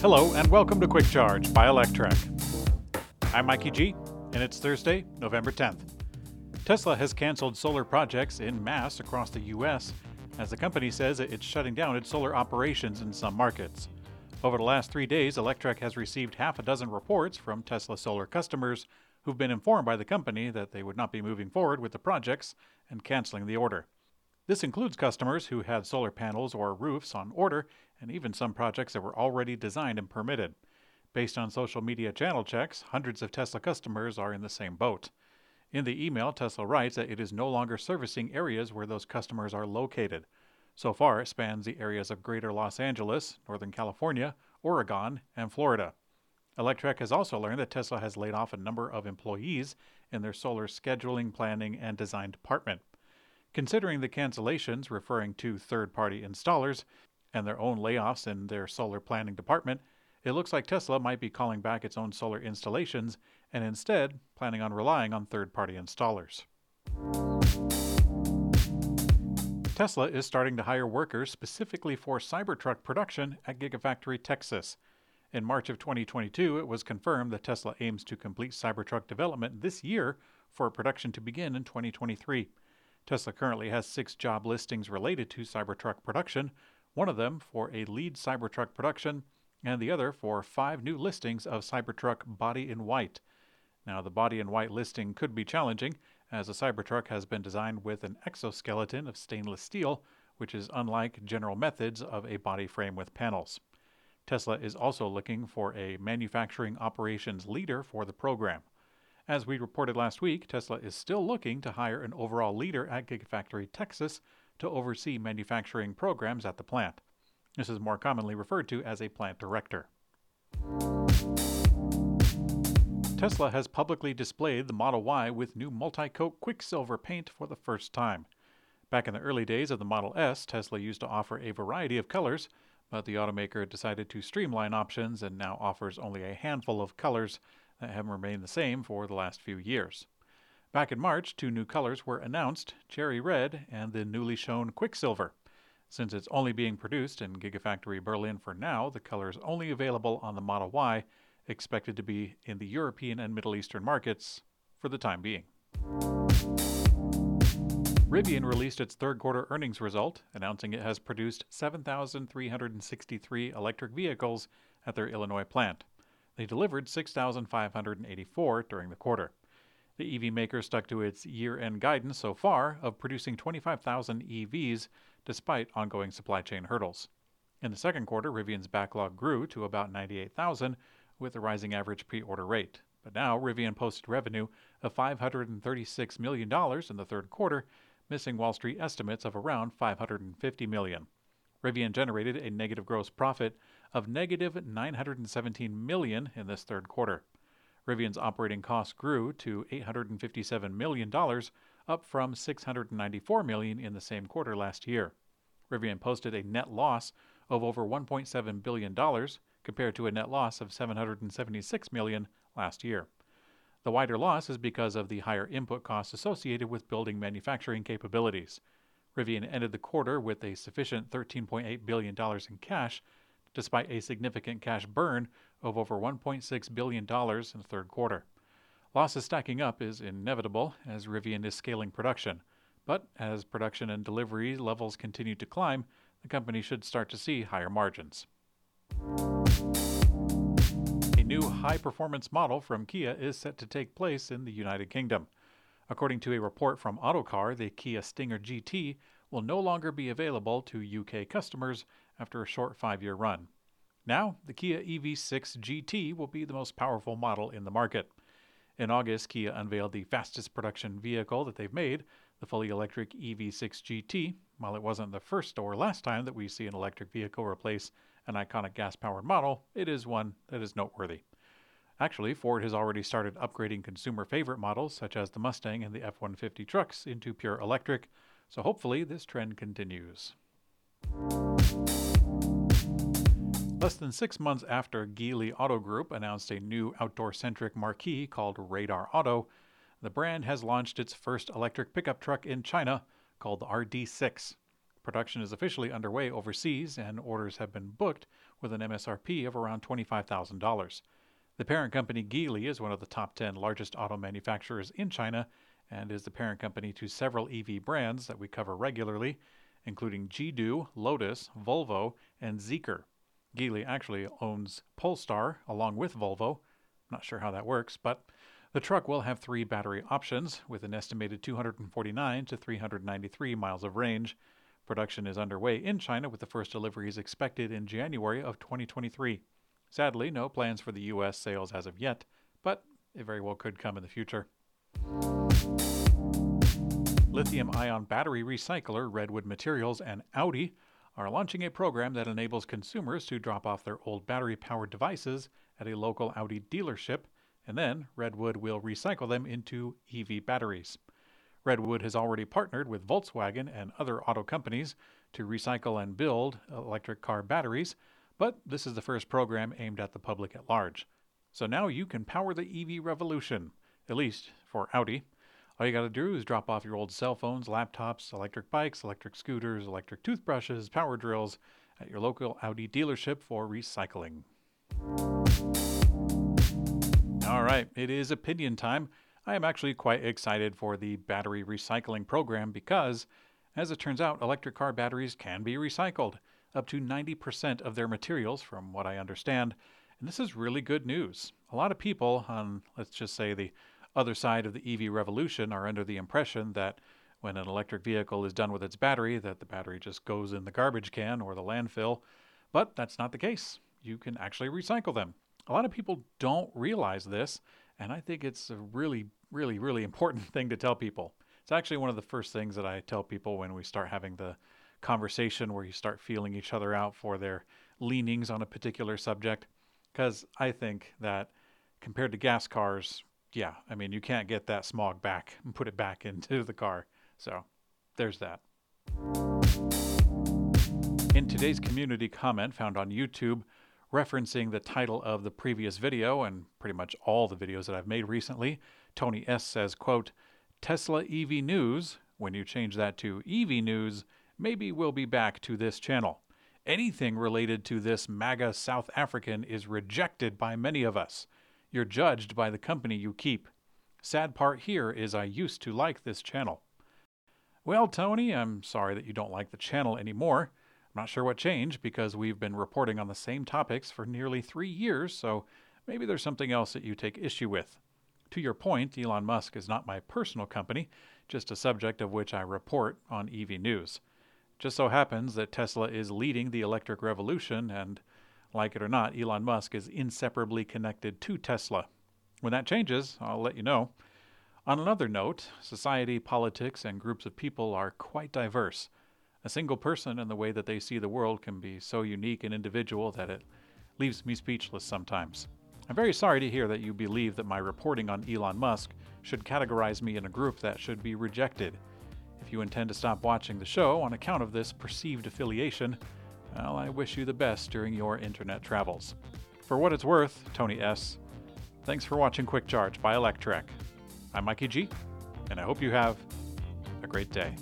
Hello, and welcome to Quick Charge by Electrek. I'm Mikey G, and it's Thursday, November 10th. Tesla has canceled solar projects in mass across the U.S. as the company says it's shutting down its solar operations in some markets. Over the last three days, Electrek has received half a dozen reports from Tesla solar customers who've been informed by the company that they would not be moving forward with the projects and canceling the order. This includes customers who had solar panels or roofs on order, and even some projects that were already designed and permitted. Based on social media channel checks, hundreds of Tesla customers are in the same boat. In the email, Tesla writes that it is no longer servicing areas where those customers are located. So far, it spans the areas of Greater Los Angeles, Northern California, Oregon, and Florida. Electrek has also learned that Tesla has laid off a number of employees in their solar scheduling, planning, and design department. Considering the cancellations referring to third party installers and their own layoffs in their solar planning department, it looks like Tesla might be calling back its own solar installations and instead planning on relying on third party installers. Tesla is starting to hire workers specifically for Cybertruck production at Gigafactory Texas. In March of 2022, it was confirmed that Tesla aims to complete Cybertruck development this year for production to begin in 2023. Tesla currently has six job listings related to Cybertruck production, one of them for a lead Cybertruck production, and the other for five new listings of Cybertruck Body in White. Now, the Body in White listing could be challenging, as the Cybertruck has been designed with an exoskeleton of stainless steel, which is unlike general methods of a body frame with panels. Tesla is also looking for a manufacturing operations leader for the program. As we reported last week, Tesla is still looking to hire an overall leader at Gigafactory Texas to oversee manufacturing programs at the plant. This is more commonly referred to as a plant director. Tesla has publicly displayed the Model Y with new multi-coat Quicksilver paint for the first time. Back in the early days of the Model S, Tesla used to offer a variety of colors, but the automaker decided to streamline options and now offers only a handful of colors that have remained the same for the last few years. Back in March, two new colors were announced Cherry Red and the newly shown Quicksilver. Since it's only being produced in Gigafactory Berlin for now, the color is only available on the Model Y, expected to be in the European and Middle Eastern markets for the time being. Rivian released its third quarter earnings result, announcing it has produced 7,363 electric vehicles at their Illinois plant. They delivered 6,584 during the quarter. The EV maker stuck to its year end guidance so far of producing 25,000 EVs despite ongoing supply chain hurdles. In the second quarter, Rivian's backlog grew to about 98,000 with a rising average pre order rate. But now, Rivian posted revenue of $536 million in the third quarter, missing Wall Street estimates of around 550 million. Rivian generated a negative gross profit of negative $917 million in this third quarter. Rivian's operating costs grew to 857 million dollars, up from 694 million in the same quarter last year. Rivian posted a net loss of over 1.7 billion dollars compared to a net loss of 776 million last year. The wider loss is because of the higher input costs associated with building manufacturing capabilities. Rivian ended the quarter with a sufficient $13.8 billion in cash despite a significant cash burn of over $1.6 billion in the third quarter. Losses stacking up is inevitable as Rivian is scaling production, but as production and delivery levels continue to climb, the company should start to see higher margins. A new high performance model from Kia is set to take place in the United Kingdom. According to a report from Autocar, the Kia Stinger GT will no longer be available to UK customers after a short five year run. Now, the Kia EV6 GT will be the most powerful model in the market. In August, Kia unveiled the fastest production vehicle that they've made, the fully electric EV6 GT. While it wasn't the first or last time that we see an electric vehicle replace an iconic gas powered model, it is one that is noteworthy. Actually, Ford has already started upgrading consumer favorite models such as the Mustang and the F 150 trucks into pure electric, so hopefully this trend continues. Less than six months after Geely Auto Group announced a new outdoor centric marquee called Radar Auto, the brand has launched its first electric pickup truck in China called the RD6. Production is officially underway overseas, and orders have been booked with an MSRP of around $25,000. The parent company Geely is one of the top 10 largest auto manufacturers in China and is the parent company to several EV brands that we cover regularly, including Jidu, Lotus, Volvo, and Zeekr. Geely actually owns Polestar along with Volvo. Not sure how that works, but the truck will have three battery options with an estimated 249 to 393 miles of range. Production is underway in China with the first deliveries expected in January of 2023. Sadly, no plans for the US sales as of yet, but it very well could come in the future. Lithium ion battery recycler Redwood Materials and Audi are launching a program that enables consumers to drop off their old battery powered devices at a local Audi dealership, and then Redwood will recycle them into EV batteries. Redwood has already partnered with Volkswagen and other auto companies to recycle and build electric car batteries, but this is the first program aimed at the public at large. So now you can power the EV revolution, at least for Audi. All you got to do is drop off your old cell phones, laptops, electric bikes, electric scooters, electric toothbrushes, power drills at your local Audi dealership for recycling. All right, it is opinion time. I am actually quite excited for the battery recycling program because, as it turns out, electric car batteries can be recycled, up to 90% of their materials, from what I understand. And this is really good news. A lot of people on, let's just say, the other side of the EV revolution are under the impression that when an electric vehicle is done with its battery, that the battery just goes in the garbage can or the landfill. But that's not the case. You can actually recycle them. A lot of people don't realize this, and I think it's a really, really, really important thing to tell people. It's actually one of the first things that I tell people when we start having the conversation where you start feeling each other out for their leanings on a particular subject. Because I think that compared to gas cars, yeah, I mean, you can't get that smog back and put it back into the car. So there's that. In today's community comment found on YouTube, referencing the title of the previous video and pretty much all the videos that I've made recently, Tony S says, quote, Tesla EV News, when you change that to EV News, maybe we'll be back to this channel. Anything related to this MAGA South African is rejected by many of us. You're judged by the company you keep. Sad part here is I used to like this channel. Well, Tony, I'm sorry that you don't like the channel anymore. I'm not sure what changed because we've been reporting on the same topics for nearly three years, so maybe there's something else that you take issue with. To your point, Elon Musk is not my personal company, just a subject of which I report on EV News. Just so happens that Tesla is leading the electric revolution, and like it or not, Elon Musk is inseparably connected to Tesla. When that changes, I'll let you know. On another note, society, politics, and groups of people are quite diverse. A single person and the way that they see the world can be so unique and individual that it leaves me speechless sometimes. I'm very sorry to hear that you believe that my reporting on Elon Musk should categorize me in a group that should be rejected. If you intend to stop watching the show on account of this perceived affiliation, well, I wish you the best during your internet travels. For what it's worth, Tony S., thanks for watching Quick Charge by Electrek. I'm Mikey G, and I hope you have a great day.